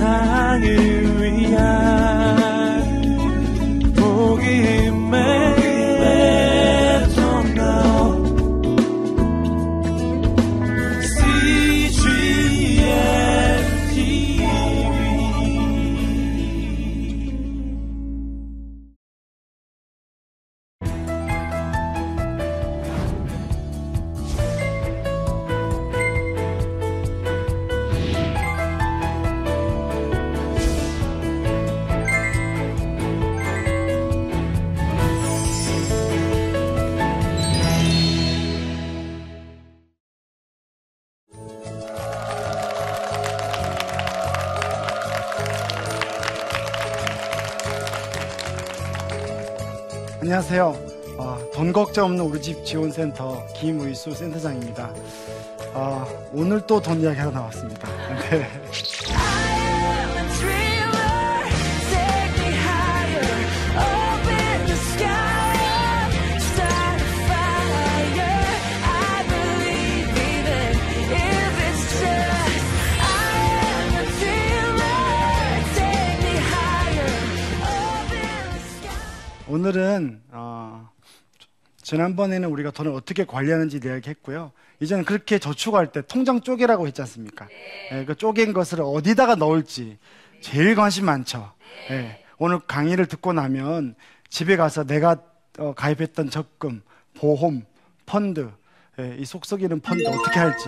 세상을 걱정 없는 우리 집 지원센터 김의수 센터장입니다. 어, 오늘 또 돈 이야기 하나 나왔습니다. 네. 오늘은 어, 지난번에는 우리가 돈을 어떻게 관리하는지 이야기했고요. 이제는 그렇게 저축할 때 통장 쪼개라고 했지 않습니까? 네, 그 쪼갠 것을 어디다가 넣을지 제일 관심 많죠. 네, 오늘 강의를 듣고 나면 집에 가서 내가 어, 가입했던 적금, 보험, 펀드, 네, 이 속썩이는 펀드 어떻게 할지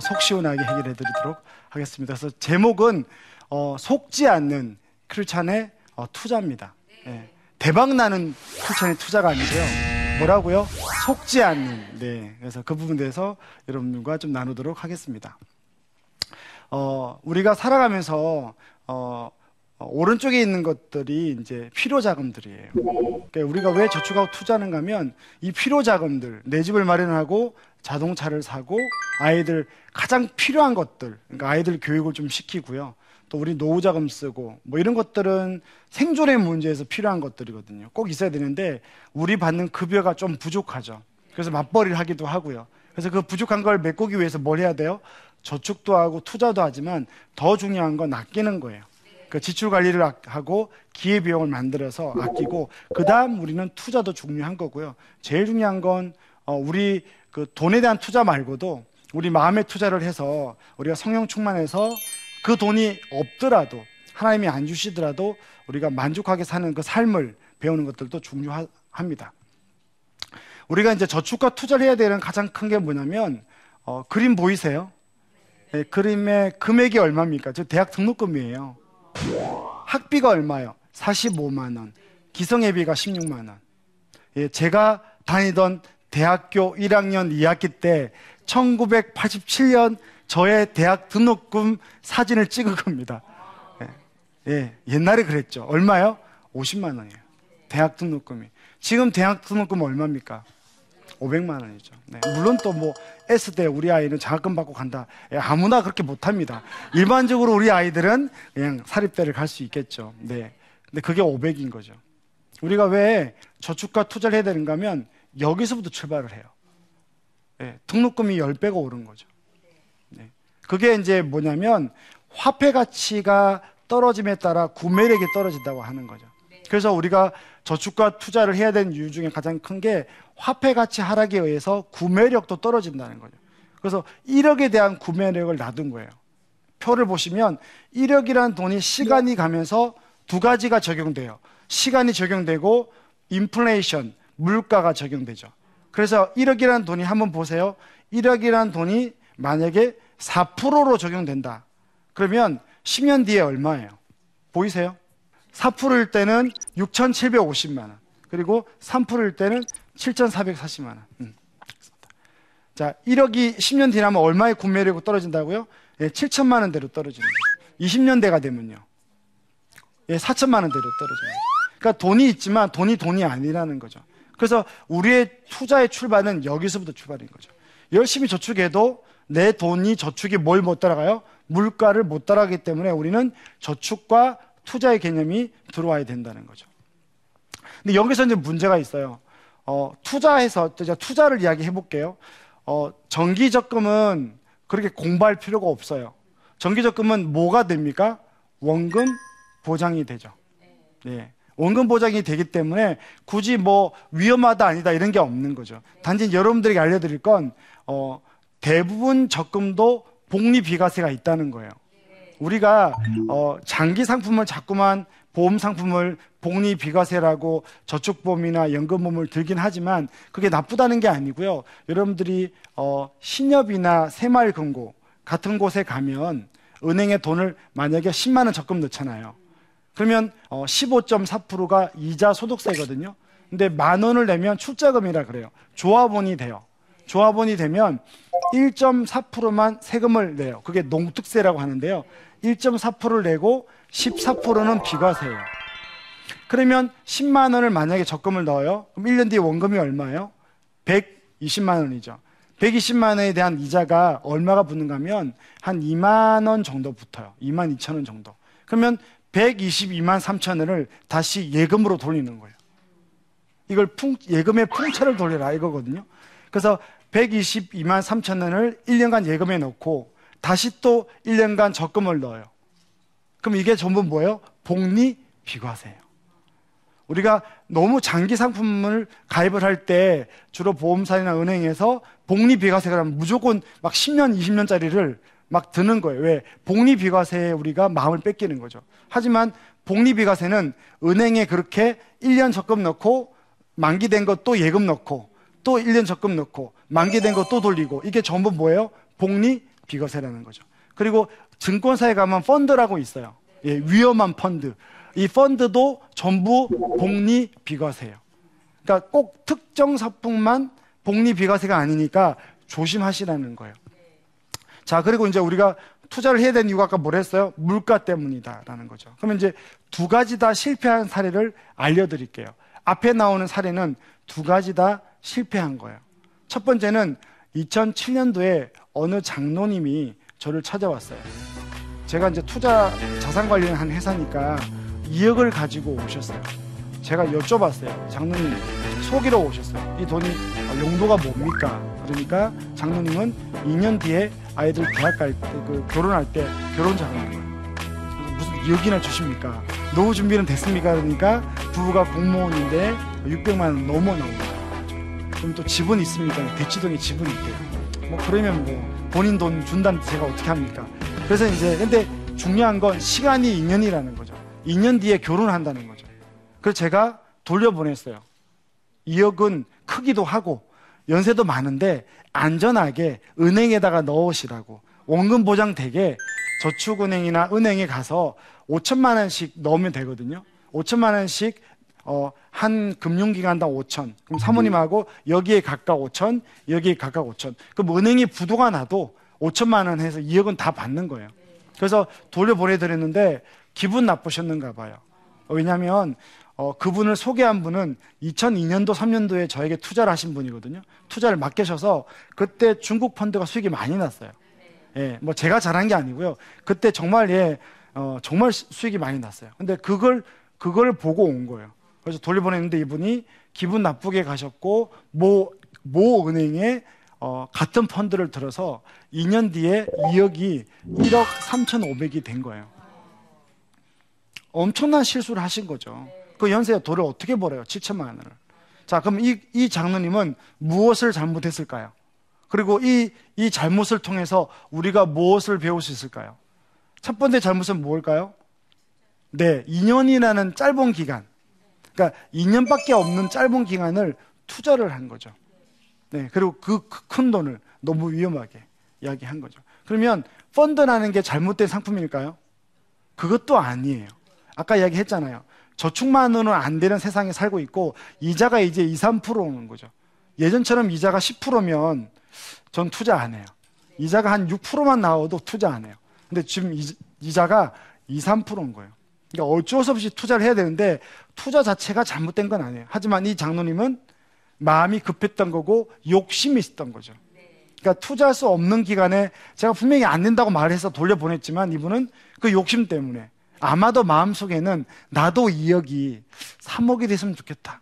속 시원하게 해결해 드리도록 하겠습니다. 그래서 제목은 어, 속지 않는 크리찬의 어, 투자입니다. 네. 대박 나는 추천의 투자가 아니고요. 뭐라고요? 속지 않는. 네. 그래서 그 부분에 대해서 여러분과 좀 나누도록 하겠습니다. 어, 우리가 살아가면서, 어, 어, 오른쪽에 있는 것들이 이제 필요 자금들이에요. 그러니까 우리가 왜 저축하고 투자하는가 하면 이 필요 자금들, 내 집을 마련하고 자동차를 사고 아이들 가장 필요한 것들, 그러니까 아이들 교육을 좀 시키고요. 또 우리 노후 자금 쓰고 뭐 이런 것들은 생존의 문제에서 필요한 것들이거든요. 꼭 있어야 되는데 우리 받는 급여가 좀 부족하죠. 그래서 맞벌이를 하기도 하고요. 그래서 그 부족한 걸 메꾸기 위해서 뭘 해야 돼요? 저축도 하고 투자도 하지만 더 중요한 건 아끼는 거예요. 그 지출 관리를 하고 기회 비용을 만들어서 아끼고 그 다음 우리는 투자도 중요한 거고요. 제일 중요한 건 어, 우리 그 돈에 대한 투자 말고도 우리 마음의 투자를 해서 우리가 성령 충만해서 그 돈이 없더라도 하나님이 안 주시더라도 우리가 만족하게 사는 그 삶을 배우는 것들도 중요합니다. 우리가 이제 저축과 투자를 해야 되는 가장 큰 게 뭐냐면 어, 그림 보이세요? 네, 그림의 금액이 얼마입니까? 저 대학 등록금이에요. 학비가 얼마요? 45만 원. 기성예비가 16만 원. 예, 제가 다니던 대학교 1학년 2학기 때 1987년 저의 대학 등록금 사진을 찍은 겁니다. 예, 예, 옛날에 그랬죠. 얼마요? 50만 원이에요. 대학 등록금이. 지금 대학 등록금 얼마입니까? 500만 원이죠. 네. 물론 또 뭐 S대 우리 아이는 장학금 받고 간다. 예, 아무나 그렇게 못합니다. 일반적으로 우리 아이들은 그냥 사립대를 갈 수 있겠죠. 네. 근데 그게 500인 거죠. 우리가 왜 저축과 투자를 해야 되는가 하면 여기서부터 출발을 해요. 네. 등록금이 10배가 오른 거죠. 그게 이제 뭐냐면 화폐 가치가 떨어짐에 따라 구매력이 떨어진다고 하는 거죠. 그래서 우리가 저축과 투자를 해야 되는 이유 중에 가장 큰 게 화폐 가치 하락에 의해서 구매력도 떨어진다는 거죠. 그래서 1억에 대한 구매력을 놔둔 거예요. 표를 보시면 1억이라는 돈이 시간이 가면서 두 가지가 적용돼요. 시간이 적용되고 인플레이션, 물가가 적용되죠. 그래서 1억이라는 돈이 한번 보세요. 1억이라는 돈이 만약에 4%로 적용된다. 그러면 10년 뒤에 얼마예요? 보이세요? 4%일 때는 6,750만 원. 그리고 3%일 때는 7,440만 원. 음. 자, 1억이 10년 뒤라면 얼마의 구매력이 떨어진다고요? 예, 7천만 원대로 떨어지는 거죠. 20년대가 되면요. 예, 4천만 원대로 떨어져요. 그러니까 돈이 있지만 돈이 돈이 아니라는 거죠. 그래서 우리의 투자의 출발은 여기서부터 출발인 거죠. 열심히 저축해도 내 돈이 저축이 뭘 못 따라가요? 물가를 못 따라가기 때문에 우리는 저축과 투자의 개념이 들어와야 된다는 거죠. 근데 여기서 이제 문제가 있어요. 어, 투자해서 제가 투자를 이야기해 볼게요. 어, 정기 적금은 그렇게 공부할 필요가 없어요. 정기 적금은 뭐가 됩니까? 원금 보장이 되죠. 네. 원금 보장이 되기 때문에 굳이 뭐 위험하다 아니다 이런 게 없는 거죠. 단지 여러분들에게 알려드릴 건 어, 대부분 적금도 복리 비과세가 있다는 거예요. 우리가 어, 장기 상품을 자꾸만 보험 상품을 복리 비과세라고 저축보험이나 연금보험을 들긴 하지만 그게 나쁘다는 게 아니고요. 여러분들이 어, 신협이나 새마을금고 같은 곳에 가면 은행에 돈을 만약에 10만 원 적금 넣잖아요. 그러면 어, 15.4%가 이자 소득세거든요. 근데 만 원을 내면 출자금이라 그래요. 조합원이 돼요. 조합원이 되면 1.4%만 세금을 내요. 그게 농특세라고 하는데요. 1.4%를 내고 14%는 비과세예요. 그러면 10만 원을 만약에 적금을 넣어요. 그럼 1년 뒤에 원금이 얼마예요? 120만 원이죠. 120만 원에 대한 이자가 얼마가 붙는가 하면 한 2만 원 정도 붙어요. 2만 2천 원 정도. 그러면 122만 3천 원을 다시 예금으로 돌리는 거예요. 이걸 풍, 예금의 풍차를 돌려라 이거거든요. 그래서 122만 3천 원을 1년간 예금에 넣고 다시 또 1년간 적금을 넣어요. 그럼 이게 전부 뭐예요? 복리 비과세예요. 우리가 너무 장기 상품을 가입을 할 때 주로 보험사나 은행에서 복리 비과세가 면 무조건 막 10년, 20년짜리를 막 드는 거예요. 왜? 복리 비과세에 우리가 마음을 뺏기는 거죠. 하지만 복리 비과세는 은행에 그렇게 1년 적금 넣고 만기된 것또 예금 넣고 또 1년 적금 넣고 만기된 것또 돌리고 이게 전부 뭐예요? 복리 비과세라는 거죠. 그리고 증권사에 가면 펀드라고 있어요. 예, 위험한 펀드. 이 펀드도 전부 복리 비과세예요. 그러니까 꼭 특정 상품만 복리 비과세가 아니니까 조심하시라는 거예요. 자, 그리고 이제 우리가 투자를 해야 되는 이유가 아까 뭘 했어요? 물가 때문이다라는 거죠. 그러면 이제 두 가지 다 실패한 사례를 알려드릴게요. 앞에 나오는 사례는 두 가지 다 실패한 거예요. 첫 번째는 2007년도에 어느 장로님이 저를 찾아왔어요. 제가 이제 투자 자산 관리한 회사니까 2억을 가지고 오셨어요. 제가 여쭤봤어요. 장로님, 속이러 오셨어요. 이 돈이 용도가 뭡니까? 그러니까 장로님은 2년 뒤에 아이들 대학 갈 때, 그 결혼할 때 결혼 자금을 무슨 2억이나 주십니까? 노후 준비는 됐습니까? 그러니까 부부가 공무원인데 600만 원 넘어 나옵니다. 그럼 또 지분 있습니까? 대치동에 지분이 있대요. 뭐 그러면 뭐 본인 돈 준다는 제가 어떻게 합니까? 그래서 이제 근데 중요한 건 시간이 2년이라는 거죠. 2년 뒤에 결혼한다는 거죠. 그래서 제가 돌려보냈어요. 2억은 크기도 하고 연세도 많은데 안전하게 은행에다가 넣으시라고 원금 보장 되게 저축은행이나 은행에 가서 5천만 원씩 넣으면 되거든요. 5천만 원씩 어, 한 금융기관당 5천. 그럼 사모님하고 여기에 각각 5천, 여기에 각각 5천. 그럼 은행이 부도가 나도 5천만 원 해서 2억은 다 받는 거예요. 그래서 돌려보내드렸는데 기분 나쁘셨는가 봐요. 왜냐하면 어, 그분을 소개한 분은 2002년도, 3년도에 저에게 투자를 하신 분이거든요. 투자를 맡기셔서 그때 중국 펀드가 수익이 많이 났어요. 예, 뭐 제가 잘한 게 아니고요. 그때 정말 예, 어, 정말 수익이 많이 났어요. 근데 그걸 그걸 보고 온 거예요. 그래서 돌려보냈는데 이분이 기분 나쁘게 가셨고 모, 모 은행에 어, 같은 펀드를 들어서 2년 뒤에 2억이 1억 3,500이 된 거예요. 엄청난 실수를 하신 거죠. 그 연세에 돈을 어떻게 벌어요? 7천만 원을. 자, 그럼 이, 이 장로님은 무엇을 잘못했을까요? 그리고 이, 이 잘못을 통해서 우리가 무엇을 배울 수 있을까요? 첫 번째 잘못은 무엇일까요? 네, 2년이라는 짧은 기간. 그러니까 2년밖에 없는 짧은 기간을 투자를 한 거죠. 네, 그리고 그 큰 돈을 너무 위험하게 이야기한 거죠. 그러면 펀드라는 게 잘못된 상품일까요? 그것도 아니에요. 아까 이야기했잖아요. 저축만으로는 안 되는 세상에 살고 있고 이자가 이제 2, 3% 오는 거죠. 예전처럼 이자가 10%면 전 투자 안 해요. 이자가 한 6%만 나와도 투자 안 해요. 근데 지금 이자가 2, 3%인 거예요. 그러니까 어쩔 수 없이 투자를 해야 되는데 투자 자체가 잘못된 건 아니에요. 하지만 이 장로님은 마음이 급했던 거고 욕심이 있었던 거죠. 그러니까 투자할 수 없는 기간에 제가 분명히 안 된다고 말해서 돌려보냈지만 이분은 그 욕심 때문에 아마도 마음속에는 나도 2억이 3억이 됐으면 좋겠다.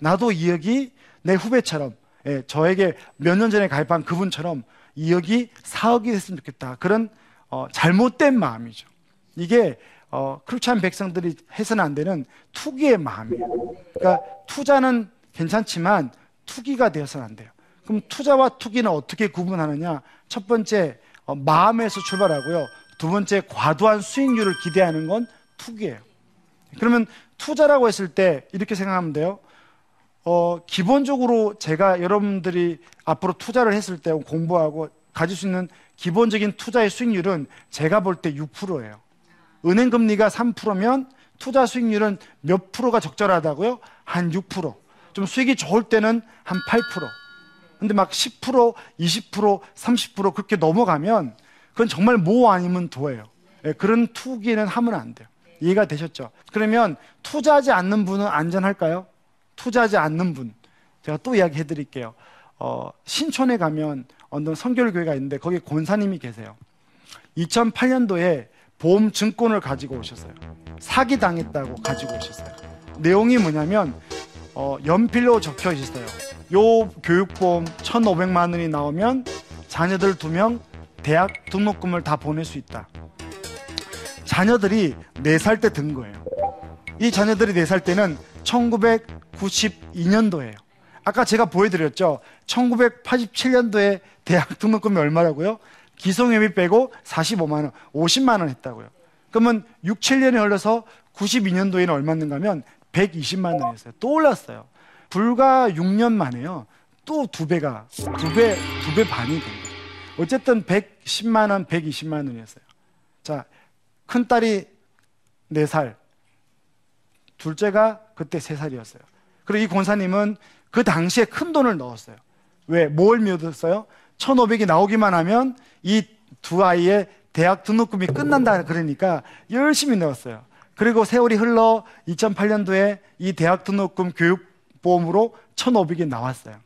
나도 2억이 내 후배처럼 예, 저에게 몇 년 전에 가입한 그분처럼 2억이 4억이 됐으면 좋겠다. 그런 어, 잘못된 마음이죠. 이게 어, 않은 백성들이 해서는 안 되는 투기의 마음이에요. 그러니까 투자는 괜찮지만 투기가 되어서는 안 돼요. 그럼 투자와 투기는 어떻게 구분하느냐? 첫 번째 어, 마음에서 출발하고요. 두 번째 과도한 수익률을 기대하는 건 투기예요. 그러면 투자라고 했을 때 이렇게 생각하면 돼요. 어, 기본적으로 제가 여러분들이 앞으로 투자를 했을 때 공부하고 가질 수 있는 기본적인 투자의 수익률은 제가 볼 때 6%예요. 은행 금리가 3%면 투자 수익률은 몇 프로가 적절하다고요? 한 6%. 좀 수익이 좋을 때는 한 8%. 근데 막 10%, 20%, 30% 그렇게 넘어가면 그건 정말 모 아니면 도예요. 예, 그런 투기는 하면 안 돼요. 이해가 되셨죠? 그러면 투자하지 않는 분은 안전할까요? 투자하지 않는 분. 제가 또 이야기해 드릴게요. 어, 신촌에 가면 어느 성결교회가 있는데 거기 권사님이 계세요. 2008년도에 보험 증권을 가지고 오셨어요. 사기 당했다고 가지고 오셨어요. 내용이 뭐냐면 어, 연필로 적혀 있었어요. 요 교육보험 1,500만 원이 나오면 자녀들 두 명 대학 등록금을 다 보낼 수 있다. 자녀들이 4살 때 든 거예요. 이 자녀들이 4살 때는 1992년도예요. 아까 제가 보여드렸죠. 1987년도에 대학 등록금이 얼마라고요? 기성회비 빼고 45만 원, 50만 원 했다고요. 그러면 6, 7년이 흘러서 92년도에는 얼마였는가 하면 120만 원이었어요. 또 올랐어요. 불과 6년 만에요. 또 두 배가, 두 배, 두 배 반이 된 거예요. 어쨌든 110만 원, 120만 원이었어요. 자, 큰 딸이 4살, 둘째가 그때 3살이었어요. 그리고 이 권사님은 그 당시에 큰 돈을 넣었어요. 왜? 뭘 믿었어요? 1,500이 나오기만 하면 이 두 아이의 대학 등록금이 끝난다 그러니까 열심히 넣었어요. 그리고 세월이 흘러 2008년도에 이 대학 등록금 교육보험으로 1,500이 나왔어요.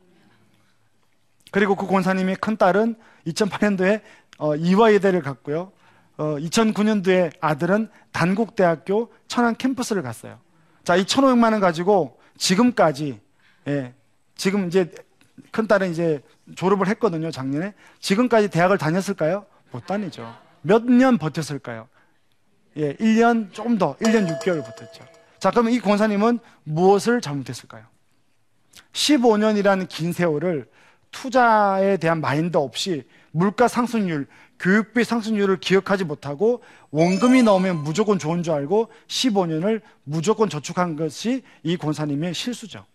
그리고 그 권사님의 큰 딸은 2008년도에 어, 이화여대를 갔고요. 어, 2009년도에 아들은 단국대학교 천안 캠퍼스를 갔어요. 자, 이 1,500만 원 가지고 지금까지 예, 지금 이제 큰 딸은 이제 졸업을 했거든요, 작년에. 지금까지 대학을 다녔을까요? 못 다니죠. 몇 년 버텼을까요? 예, 1년 조금 더, 1년 6개월 버텼죠. 자, 그러면 이 권사님은 무엇을 잘못했을까요? 15년이라는 긴 세월을 투자에 대한 마인드 없이 물가 상승률, 교육비 상승률을 기억하지 못하고 원금이 나오면 무조건 좋은 줄 알고 15년을 무조건 저축한 것이 이 권사님의 실수죠.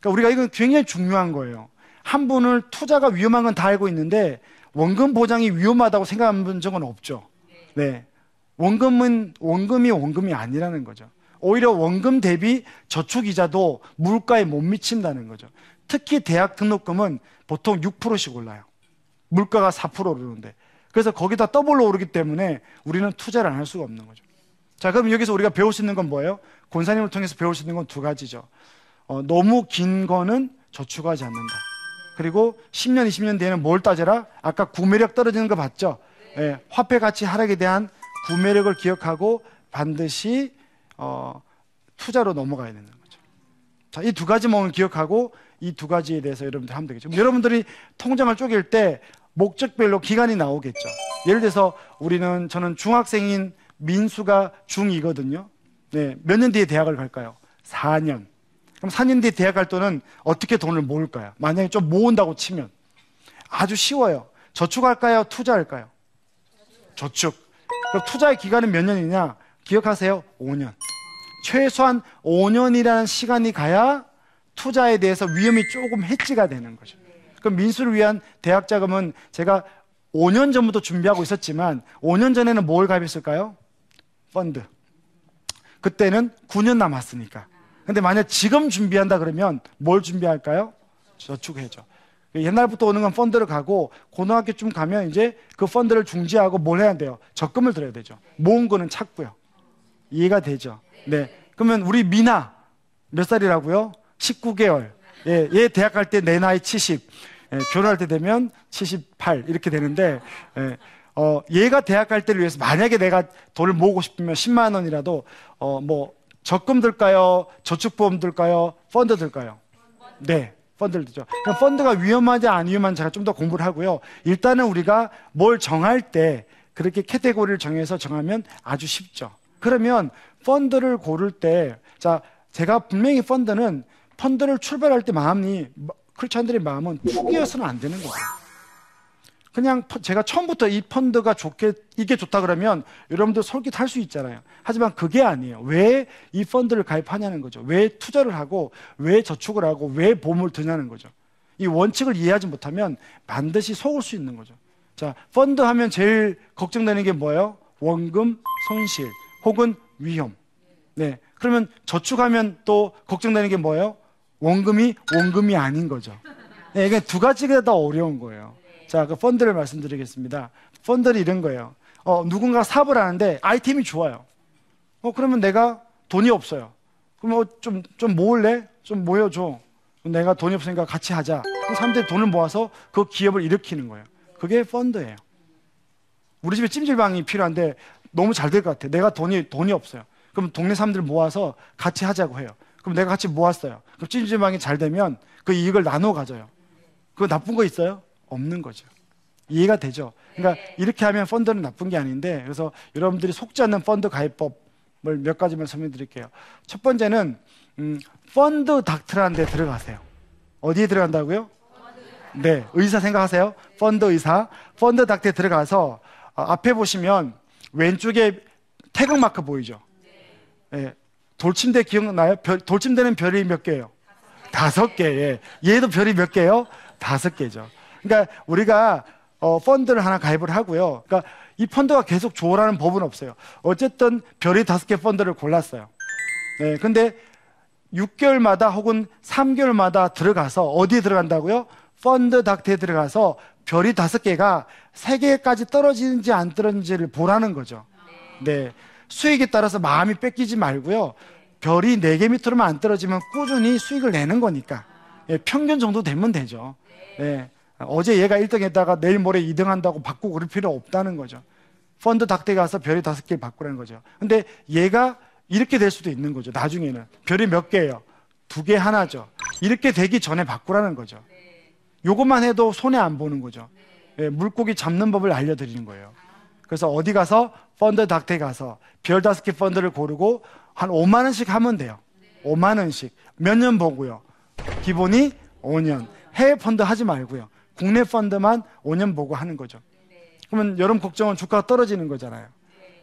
그러니까 우리가 이건 굉장히 중요한 거예요. 한 분을 투자가 위험한 건 다 알고 있는데 원금 보장이 위험하다고 생각한 적은 없죠. 네. 원금은 원금이 원금이 아니라는 거죠. 오히려 원금 대비 저축 이자도 물가에 못 미친다는 거죠. 특히 대학 등록금은 보통 6%씩 올라요. 물가가 4% 오르는데. 그래서 거기다 더블로 오르기 때문에 우리는 투자를 안 할 수가 없는 거죠. 자, 그럼 여기서 우리가 배울 수 있는 건 뭐예요? 권사님을 통해서 배울 수 있는 건 두 가지죠. 어, 너무 긴 거는 저축하지 않는다. 그리고 10년, 20년 뒤에는 뭘 따져라? 아까 구매력 떨어지는 거 봤죠? 예, 화폐 가치 하락에 대한 구매력을 기억하고 반드시 어, 투자로 넘어가야 되는 거죠. 자, 이 두 가지만 오늘 기억하고 이 두 가지에 대해서 여러분들 하면 되겠죠. 여러분들이 통장을 쪼갤 때 목적별로 기간이 나오겠죠. 예를 들어서 우리는 저는 중학생인 민수가 중2거든요. 네, 몇 년 뒤에 대학을 갈까요? 4년. 그럼 4년 뒤에 대학 갈 돈은 어떻게 돈을 모을 까요? 만약에 좀 모은다고 치면 아주 쉬워요. 저축할까요? 투자할까요? 저축. 그럼 투자의 기간은 몇 년이냐? 기억하세요? 5년. 최소한 5년이라는 시간이 가야 투자에 대해서 위험이 조금 해지가 되는 거죠. 그럼 민수를 위한 대학 자금은 제가 5년 전부터 준비하고 있었지만 5년 전에는 뭘 가입했을까요? 펀드. 그때는 9년 남았으니까. 근데 만약 지금 준비한다 그러면 뭘 준비할까요? 저축해죠. 옛날부터 오는 건 펀드를 가고 고등학교쯤 가면 이제 그 펀드를 중지하고 뭘 해야 돼요? 적금을 들어야 되죠. 모은 거는 찾고요. 이해가 되죠? 네. 그러면 우리 미나 몇 살이라고요? 19개월. 예, 얘 대학 갈 때 내 나이 70. 예, 결혼할 때 되면 78 이렇게 되는데 예, 어, 얘가 대학 갈 때를 위해서 만약에 내가 돈을 모으고 싶으면 10만 원이라도 어, 뭐 적금 들까요? 저축보험 들까요? 펀드 들까요? 네. 펀드를 들죠. 그럼 펀드가 위험하지 안 위험한지 제가 좀 더 공부를 하고요. 일단은 우리가 뭘 정할 때 그렇게 캐테고리를 정해서 정하면 아주 쉽죠. 그러면 펀드를 고를 때, 자, 제가 분명히 펀드는 펀드를 출발할 때 마음이 크리스천들의 마음은 투기여서는 안 되는 거예요. 그냥 제가 처음부터 이 펀드가 좋게 이게 좋다 그러면 여러분들 솔깃할 수 있잖아요. 하지만 그게 아니에요. 왜 이 펀드를 가입하냐는 거죠. 왜 투자를 하고 왜 저축을 하고 왜 보험을 드냐는 거죠. 이 원칙을 이해하지 못하면 반드시 속을 수 있는 거죠. 자, 펀드 하면 제일 걱정되는 게 뭐예요? 원금 손실 혹은 위험. 네. 그러면 저축하면 또 걱정되는 게 뭐예요? 원금이 원금이 아닌 거죠. 네, 이게 두 가지가 다 어려운 거예요. 자, 그 펀드를 말씀드리겠습니다. 펀드는 이런 거예요. 어, 누군가 사업을 하는데 아이템이 좋아요. 어, 그러면 내가 돈이 없어요. 그럼 어, 좀, 좀 모을래? 좀 모여줘. 내가 돈이 없으니까 같이 하자. 그럼 사람들이 돈을 모아서 그 기업을 일으키는 거예요. 그게 펀드예요. 우리 집에 찜질방이 필요한데 너무 잘 될 것 같아. 내가 돈이, 돈이 없어요. 그럼 동네 사람들 모아서 같이 하자고 해요. 그럼 내가 같이 모았어요. 그럼 찜질방이 잘 되면 그 이익을 나눠 가져요. 그거 나쁜 거 있어요? 없는 거죠. 이해가 되죠? 그러니까 이렇게 하면 펀드는 나쁜 게 아닌데 그래서 여러분들이 속지 않는 펀드 가입법을 몇 가지만 설명드릴게요. 첫 번째는 음, 펀드 닥터라는 데 들어가세요. 어디에 들어간다고요? 네, 의사 생각하세요. 펀드 의사. 펀드 닥터에 들어가서 어, 앞에 보시면 왼쪽에 태극 마크 보이죠? 네, 돌침대 기억나요? 별, 돌침대는 별이 몇 개예요? 다섯 개. 예. 얘도 별이 몇 개요? 다섯 개죠. 그러니까 우리가 어, 펀드를 하나 가입을 하고요. 그러니까 이 펀드가 계속 좋으라는 법은 없어요. 어쨌든 별이 다섯 개 펀드를 골랐어요. 네, 근데 6개월마다 혹은 3개월마다 들어가서 어디에 들어간다고요? 펀드 닥터에 들어가서 별이 다섯 개가 세 개까지 떨어지는지 안 떨어지는지를 보라는 거죠. 네. 수익에 따라서 마음이 뺏기지 말고요. 별이 네 개 밑으로만 안 떨어지면 꾸준히 수익을 내는 거니까. 예, 평균 정도 되면 되죠. 네. 어제 얘가 1등 했다가 내일 모레 2등 한다고 바꾸고 그럴 필요 없다는 거죠. 펀드 닥터에 가서 별이 다섯 개 바꾸라는 거죠. 근데 얘가 이렇게 될 수도 있는 거죠. 나중에는. 별이 몇 개예요? 두 개 하나죠. 이렇게 되기 전에 바꾸라는 거죠. 요것만 해도 손해 안 보는 거죠. 예, 물고기 잡는 법을 알려드리는 거예요. 그래서 어디 가서 펀드 닥터에 가서 별 다섯 개 펀드를 고르고 한 5만 원씩 하면 돼요. 5만 원씩. 몇 년 보고요. 기본이 5년. 해외 펀드 하지 말고요. 국내 펀드만 5년 보고 하는 거죠. 그러면 여러분 걱정은 주가가 떨어지는 거잖아요.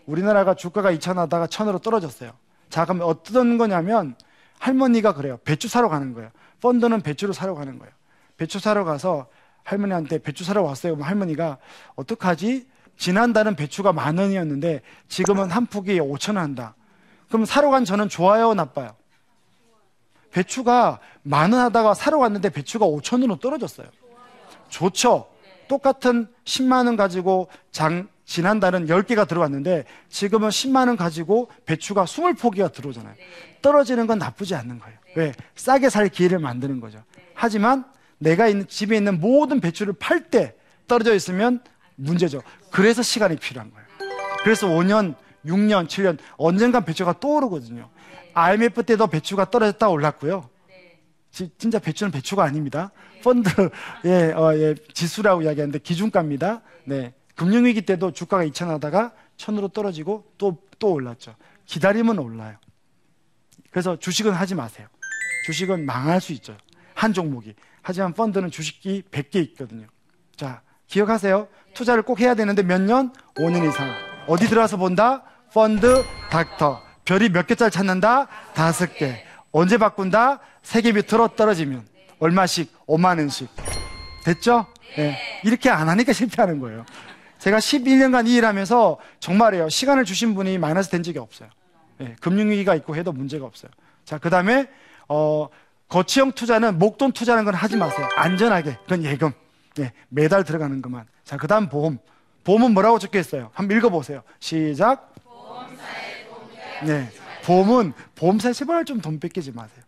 우리나라가 주가가 2천 하다가 천으로 떨어졌어요. 자, 그럼 어떤 거냐면 할머니가 그래요. 배추 사러 가는 거예요. 펀드는 배추를 사러 가는 거예요. 배추 사러 가서 할머니한테 배추 사러 왔어요. 그럼 할머니가 어떡하지? 지난달은 배추가 만 원이었는데 지금은 한 푸기에 5천 원 한다. 그럼 사러 간 저는 좋아요, 나빠요? 배추가 만 원 하다가 사러 갔는데 배추가 5천 원으로 떨어졌어요. 좋죠. 똑같은 10만 원 가지고 장 지난달은 10개가 들어왔는데 지금은 10만 원 가지고 배추가 20포기가 들어오잖아요. 떨어지는 건 나쁘지 않는 거예요. 왜? 싸게 살 기회를 만드는 거죠. 하지만 내가 있는 집에 있는 모든 배추를 팔 때 떨어져 있으면 문제죠. 그래서 시간이 필요한 거예요. 그래서 5년, 6년, 7년 언젠간 배추가 또 오르거든요. IMF 때도 배추가 떨어졌다 올랐고요. 진짜 배추는 배추가 아닙니다. 펀드 예, 어, 예, 지수라고 이야기하는데 기준가입니다. 네. 금융위기 때도 주가가 2천 하다가 천으로 떨어지고 또, 또 올랐죠. 기다리면 올라요. 그래서 주식은 하지 마세요. 주식은 망할 수 있죠. 한 종목이. 하지만 펀드는 주식이 100개 있거든요. 자, 기억하세요. 투자를 꼭 해야 되는데 몇 년? 5년 이상. 어디 들어와서 본다? 펀드 닥터. 별이 몇 개짜리 찾는다? 다섯 개. 언제 바꾼다? 세계 밑으로 떨어지면. 얼마씩? 5만 원씩. 됐죠? 네. 이렇게 안 하니까 실패하는 거예요. 제가 11년간 이 일하면서 정말이에요. 시간을 주신 분이 마이너스 된 적이 없어요. 네. 금융위기가 있고 해도 문제가 없어요. 자, 그 다음에, 어, 거치형 투자는 목돈 투자하는 건 하지 마세요. 안전하게. 그건 예금. 네. 매달 들어가는 것만. 자, 그 다음 보험. 보험은 뭐라고 적혀 있어요? 한번 읽어보세요. 시작. 네. 보험은 보험사에 제발 좀 돈 뺏기지 마세요.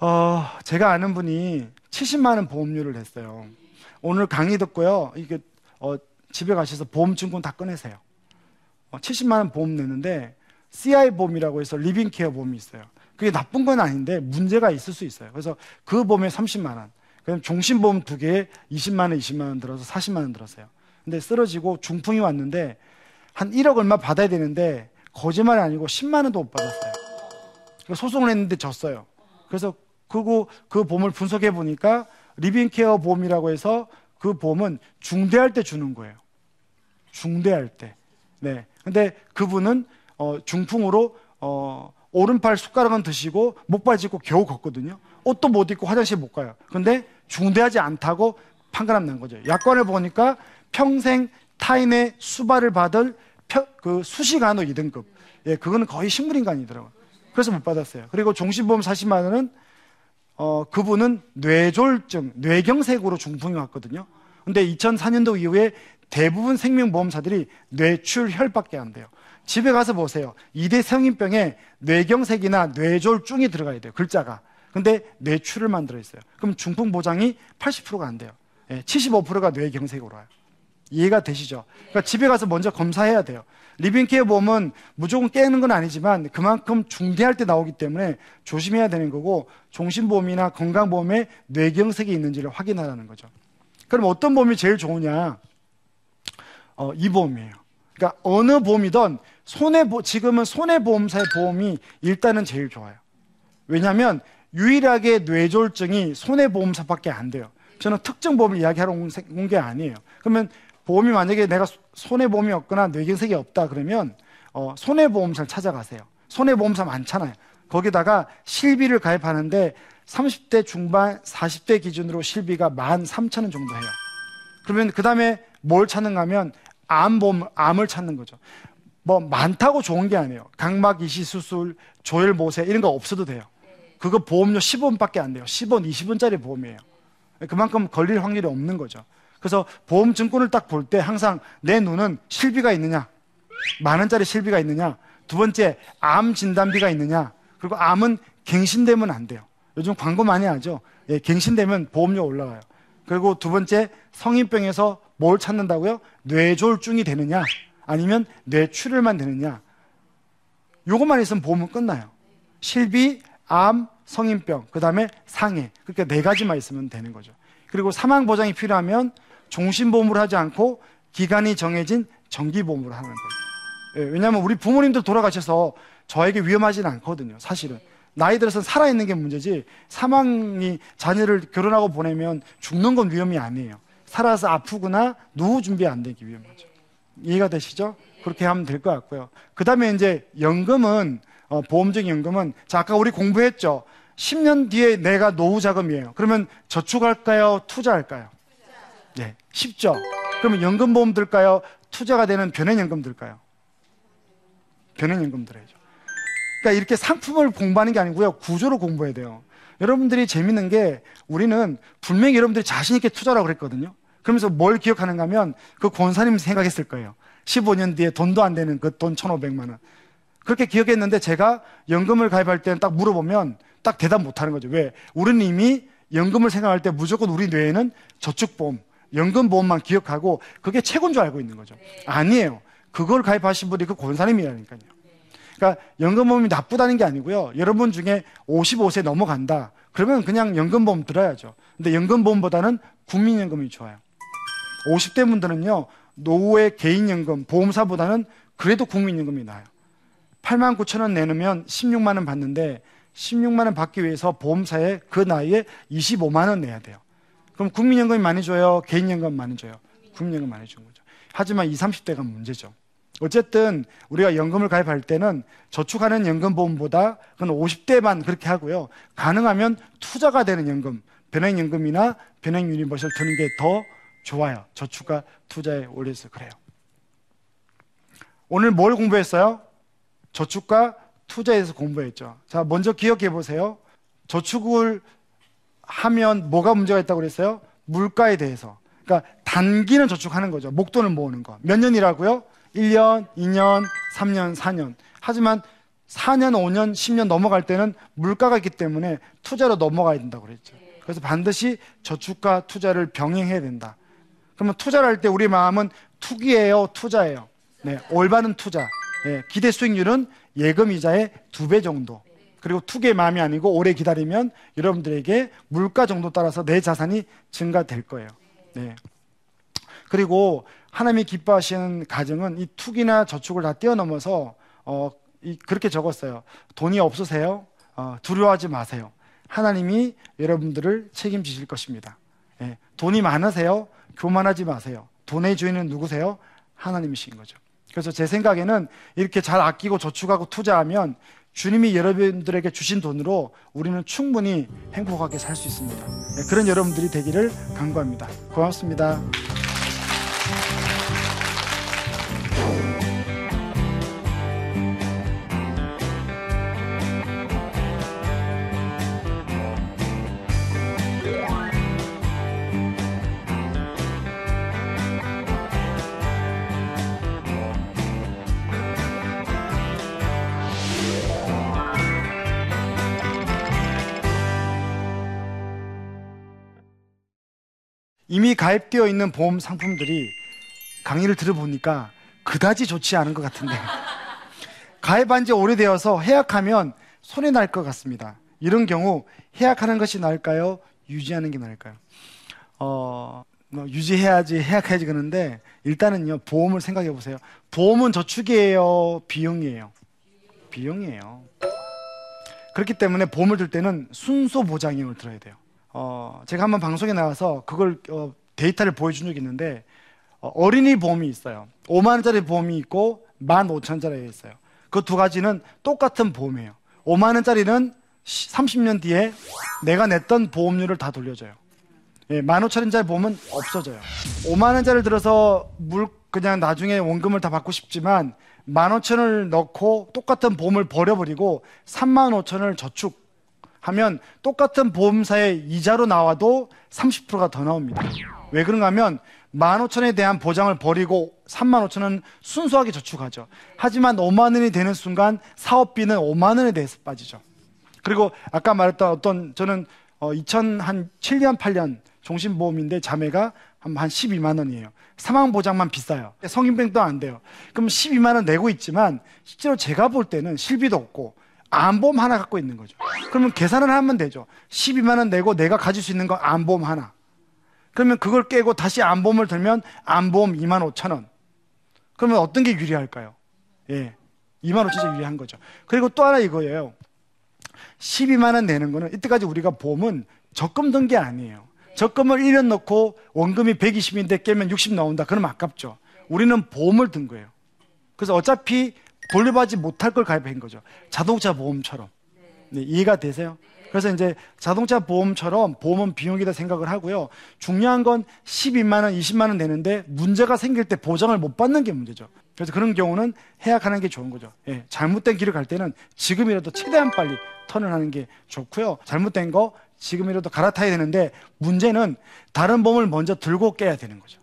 어, 제가 아는 분이 70만 원 보험료를 냈어요. 오늘 강의 듣고요. 이게 어, 집에 가셔서 보험 증권 다 꺼내세요. 어, 70만 원 보험 내는데 CI 보험이라고 해서 living care 보험이 있어요. 그게 나쁜 건 아닌데 문제가 있을 수 있어요. 그래서 그 보험에 30만 원. 그럼 종신보험 두 개에 20만 원, 20만 원 들어서 40만 원 들었어요. 근데 쓰러지고 중풍이 왔는데 한 1억 얼마 받아야 되는데 거짓말이 아니고 10만 원도 못 받았어요. 소송을 했는데 졌어요. 그래서 그거 그 보험을 분석해 보니까 living care 보험이라고 해서 그 보험은 중대할 때 주는 거예요. 중대할 때. 네. 근데 그분은 어, 중풍으로 어, 오른팔 숟가락은 드시고 목발 짚고 겨우 걷거든요. 옷도 못 입고 화장실 못 가요. 근데 중대하지 않다고 판가름 난 거죠. 약관을 보니까 평생 타인의 수발을 받을 펴, 그 수시간호 2등급. 예, 그거는 거의 식물인간이더라고요. 그래서 못 받았어요. 그리고 종신보험 40만 원은 어, 그분은 뇌졸중, 뇌경색으로 중풍이 왔거든요. 근데 2004년도 이후에 대부분 생명보험사들이 뇌출혈밖에 안 돼요. 집에 가서 보세요. 2대 성인병에 뇌경색이나 뇌졸중이 들어가야 돼요. 글자가. 근데 뇌출혈만 들어 있어요. 그럼 중풍 보장이 80%가 안 돼요. 예, 75%가 뇌경색으로 와요. 이해가 되시죠? 그러니까 집에 가서 먼저 검사해야 돼요. living care 보험은 무조건 깨는 건 아니지만 그만큼 중대할 때 나오기 때문에 조심해야 되는 거고 종신보험이나 건강보험에 뇌경색이 있는지를 확인하라는 거죠. 그럼 어떤 보험이 제일 좋으냐? 어, 이 보험이에요. 그러니까 어느 보험이든 손해 지금은 손해보험사의 보험이 일단은 제일 좋아요. 왜냐하면 유일하게 뇌졸중이 손해보험사밖에 안 돼요. 저는 특정 보험을 이야기하러 온 게 아니에요. 그러면 보험이 만약에 내가 손해보험이 없거나 뇌경색이 없다 그러면 어, 손해보험사를 찾아가세요. 손해보험사 많잖아요. 거기다가 실비를 가입하는데 30대 중반, 40대 기준으로 실비가 13,000원 정도 해요. 그러면 그 다음에 뭘 찾는가 하면 암보험, 암을 찾는 거죠. 뭐 많다고 좋은 게 아니에요. 각막 이식 수술, 조혈 모세 이런 거 없어도 돼요. 그거 보험료 10원밖에 안 돼요. 10원, 20원짜리 보험이에요. 그만큼 걸릴 확률이 없는 거죠. 그래서 보험 증권을 딱 볼 때 항상 내 눈은 실비가 있느냐, 만 원짜리 실비가 있느냐, 두 번째 암 진단비가 있느냐, 그리고 암은 갱신되면 안 돼요. 요즘 광고 많이 하죠. 예, 갱신되면 보험료 올라가요. 그리고 두 번째 성인병에서 뭘 찾는다고요? 뇌졸중이 되느냐, 아니면 뇌출혈만 되느냐. 요것만 있으면 보험은 끝나요. 실비, 암, 성인병, 그 다음에 상해. 그러니까 네 가지만 있으면 되는 거죠. 그리고 사망 보장이 필요하면 종신보험으로 하지 않고 기간이 정해진 정기보험으로 하는 거예요. 예, 왜냐하면 우리 부모님들 돌아가셔서 저에게 위험하지는 않거든요. 사실은 나이 들어서 살아있는 게 문제지 사망이 자녀를 결혼하고 보내면 죽는 건 위험이 아니에요. 살아서 아프거나 노후 준비 안 되기 위험하죠. 이해가 되시죠? 그렇게 하면 될 것 같고요. 그 다음에 이제 연금은 어, 보험적 연금은 자 아까 우리 공부했죠. 10년 뒤에 내가 노후 자금이에요. 그러면 저축할까요? 투자할까요? 네, 쉽죠. 그러면 연금보험 들까요? 투자가 되는 변액연금 들까요? 변액연금 들어야죠. 그러니까 이렇게 상품을 공부하는 게 아니고요. 구조를 공부해야 돼요. 여러분들이 재밌는 게 우리는 분명히 여러분들이 자신있게 투자라고 그랬거든요. 그러면서 뭘 기억하는가 하면 그 권사님 생각했을 거예요. 15년 뒤에 돈도 안 되는 그 돈 1,500만 원. 그렇게 기억했는데 제가 연금을 가입할 때는 딱 물어보면 딱 대답 못 하는 거죠. 왜? 우리는 이미 연금을 생각할 때 무조건 우리 뇌에는 저축보험, 연금보험만 기억하고 그게 최고인 줄 알고 있는 거죠. 아니에요. 그걸 가입하신 분이 그 권사님이라니까요. 그러니까 연금보험이 나쁘다는 게 아니고요. 여러분 중에 55세 넘어간다. 그러면 그냥 연금보험 들어야죠. 근데 연금보험보다는 국민연금이 좋아요. 50대 분들은요. 노후의 개인연금, 보험사보다는 그래도 국민연금이 나아요. 8만 9천 원 내놓으면 16만 원 받는데 16만 원 받기 위해서 보험사에 그 나이에 25만 원 내야 돼요. 그럼 국민연금이 많이 줘요? 개인연금 많이 줘요? 국민연금 많이 주는 거죠. 하지만 20, 30대가 문제죠. 어쨌든 우리가 연금을 가입할 때는 저축하는 연금보험보다 그건 50대만 그렇게 하고요. 가능하면 투자가 되는 연금, 변액연금이나 변액 universal 드는 게 더 좋아요. 저축과 투자에 올려서 그래요. 오늘 뭘 공부했어요? 저축과 투자에서 공부했죠. 자, 먼저 기억해 보세요. 저축을 하면 뭐가 문제가 있다고 그랬어요? 물가에 대해서. 그러니까 단기는 저축하는 거죠. 목돈을 모으는 거. 몇 년이라고요? 1년, 2년, 3년, 4년. 하지만 4년, 5년, 10년 넘어갈 때는 물가가 있기 때문에 투자로 넘어가야 된다고 그랬죠. 그래서 반드시 저축과 투자를 병행해야 된다. 그러면 투자를 할 때 우리 마음은 투기예요, 투자예요. 네, 올바른 투자. 네, 기대 수익률은 예금 이자의 두 배 정도. 그리고 투기의 마음이 아니고 오래 기다리면 여러분들에게 물가 정도 따라서 내 자산이 증가될 거예요. 네. 그리고 하나님이 기뻐하시는 가정은 이 투기나 저축을 다 뛰어넘어서 어, 이, 그렇게 적었어요. 돈이 없으세요? 어, 두려워하지 마세요. 하나님이 여러분들을 책임지실 것입니다. 예, 돈이 많으세요? 교만하지 마세요. 돈의 주인은 누구세요? 하나님이신 거죠. 그래서 제 생각에는 이렇게 잘 아끼고 저축하고 투자하면 주님이 여러분들에게 주신 돈으로 우리는 충분히 행복하게 살 수 있습니다. 네, 그런 여러분들이 되기를 간구합니다. 고맙습니다. 가입되어 있는 보험 상품들이 강의를 들어보니까 그다지 좋지 않은 것 같은데 가입한 지 오래되어서 해약하면 손해 날 것 같습니다. 이런 경우 해약하는 것이 나을까요? 유지하는 게 나을까요? 어, 뭐 유지해야지 해약해야지 그러는데 일단은요 보험을 생각해 보세요. 보험은 저축이에요, 비용이에요. 비용이에요. 그렇기 때문에 보험을 들 때는 순서 보장형을 들어야 돼요. 어, 제가 한번 방송에 나와서 그걸 어, 데이터를 보여준 적이 있는데 어, 린이 보험이 있어요. 5만 원짜리 보험이 있고 15,000원짜리 있어요. 그 두 가지는 똑같은 보험이에요. 5만 원짜리는 30년 뒤에 내가 냈던 보험료를 다 돌려줘요. 예, 15,000원짜리 보험은 없어져요. 5만 원짜리를 들어서 물 그냥 나중에 원금을 다 받고 싶지만 15,000원을 넣고 똑같은 보험을 버려버리고 3만 5천원을 저축 하면 똑같은 보험사의 이자로 나와도 30%가 더 나옵니다. 왜 그런가 하면 15,000원에 대한 보장을 버리고 35,000원 순수하게 저축하죠. 하지만 5만 원이 되는 순간 사업비는 5만 원에 대해서 빠지죠. 그리고 아까 말했던 어떤 저는 어 2007년 8년 종신보험인데 자매가 한 12만 원이에요. 사망 보장만 비싸요. 성인병도 안 돼요. 그럼 12만 원 내고 있지만 실제로 제가 볼 때는 실비도 없고 안보험 하나 갖고 있는 거죠. 그러면 계산을 하면 되죠. 12만 원 내고 내가 가질 수 있는 건 안보험 하나. 그러면 그걸 깨고 다시 안보험을 들면 안보험 2만 5천 원. 그러면 어떤 게 유리할까요? 예. 2만 5천 원 유리한 거죠. 그리고 또 하나 이거예요. 12만 원 내는 거는 이때까지 우리가 보험은 적금 든 게 아니에요. 적금을 1년 넣고 원금이 120인데 깨면 60 나온다. 그러면 아깝죠. 우리는 보험을 든 거예요. 그래서 어차피 돌려받지 못할 걸 가입한 거죠. 자동차 보험처럼. 네, 이해가 되세요? 그래서 이제 자동차 보험처럼 보험은 비용이다 생각을 하고요. 중요한 건 12만 원, 20만 원 되는데 문제가 생길 때 보장을 못 받는 게 문제죠. 그래서 그런 경우는 해약하는 게 좋은 거죠. 예, 잘못된 길을 갈 때는 지금이라도 최대한 빨리 턴을 하는 게 좋고요. 잘못된 거 지금이라도 갈아타야 되는데 문제는 다른 보험을 먼저 들고 깨야 되는 거죠.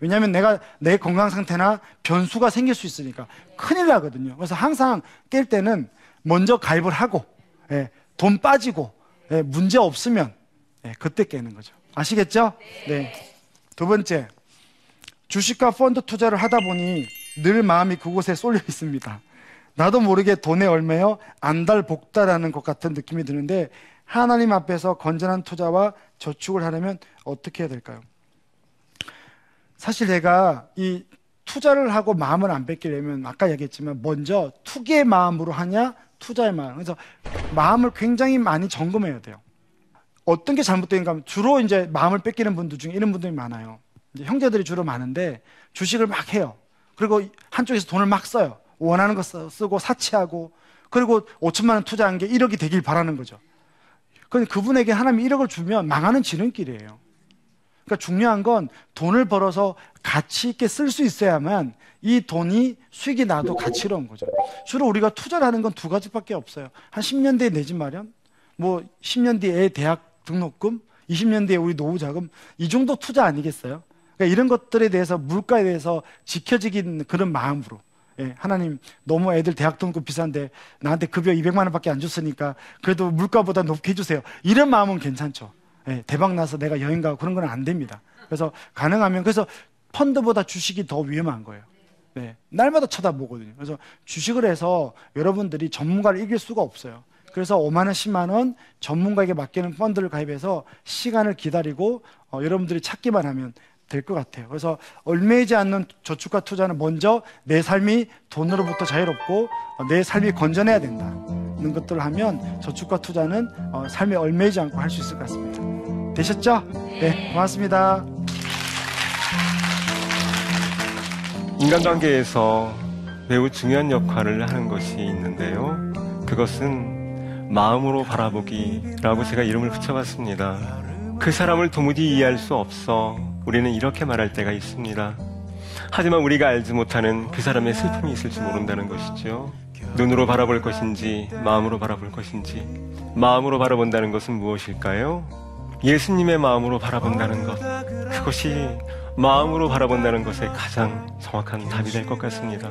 왜냐하면 내가 내 건강 상태나 변수가 생길 수 있으니까 큰일 나거든요. 그래서 항상 깰 때는 먼저 가입을 하고 예, 돈 빠지고 예, 문제 없으면 예, 그때 깨는 거죠. 아시겠죠? 네. 두 번째 주식과 펀드 투자를 하다 보니 늘 마음이 그곳에 쏠려 있습니다. 나도 모르게 돈의 얼매여 안달복달하는 것 같은 느낌이 드는데 하나님 앞에서 건전한 투자와 저축을 하려면 어떻게 해야 될까요? 사실 내가 이 투자를 하고 마음을 안 뺏기려면 아까 얘기했지만 먼저 투기의 마음으로 하냐 마음 그래서 마음을 굉장히 많이 점검해야 돼요. 어떤 게 잘못된가 하면 주로 이제 마음을 뺏기는 분들 중에 이런 분들이 많아요. 형제들이 주로 많은데 주식을 막 해요. 그리고 한쪽에서 돈을 막 써요. 원하는 거 쓰고 사치하고 그리고 5천만 원 투자한 게 1억이 되길 바라는 거죠. 그런데 그분에게 하나님이 1억을 주면 망하는 지름길이에요 그러니까 중요한 건 돈을 벌어서 가치 있게 쓸 수 있어야만 이 돈이 수익이 나도 가치로운 거죠. 주로 우리가 투자를 하는 건 두 가지밖에 없어요. 한 10년 뒤에 내 집 마련, 뭐 10년 뒤에 대학 등록금, 20년 뒤에 우리 노후 자금, 이 정도 투자 아니겠어요? 그러니까 이런 것들에 대해서 물가에 대해서 지켜지긴 그런 마음으로. 예, 하나님 너무 애들 대학 등록금 비싼데 나한테 급여 200만 원밖에 안 줬으니까 그래도 물가보다 높게 해주세요. 이런 마음은 괜찮죠. 예, 대박 나서 내가 여행 가고 그런 건 안 됩니다. 그래서 가능하면 그래서 펀드보다 주식이 더 위험한 거예요. 네, 날마다 쳐다보거든요. 그래서 주식을 해서 여러분들이 전문가를 이길 수가 없어요. 그래서 5만 원, 10만 원 전문가에게 맡기는 펀드를 가입해서 시간을 기다리고 어, 여러분들이 찾기만 하면 될 것 같아요. 그래서 얼매이지 않는 저축과 투자는 먼저 내 삶이 돈으로부터 자유롭고 어, 내 삶이 건전해야 된다. 이런 것들을 하면 저축과 투자는 어, 삶에 얼매이지 않고 할 수 있을 것 같습니다. 되셨죠? 네, 고맙습니다. 인간관계에서 매우 중요한 역할을 하는 것이 있는데요. 그것은 마음으로 바라보기라고 제가 이름을 붙여봤습니다. 그 사람을 도무지 이해할 수 없어 우리는 이렇게 말할 때가 있습니다. 하지만 우리가 알지 못하는 그 사람의 슬픔이 있을지 모른다는 것이죠. 눈으로 바라볼 것인지 마음으로 바라볼 것인지 마음으로 바라본다는 것은 무엇일까요? 예수님의 마음으로 바라본다는 것 그것이 마음으로 바라본다는 것의 가장 정확한 답이 될 것 같습니다.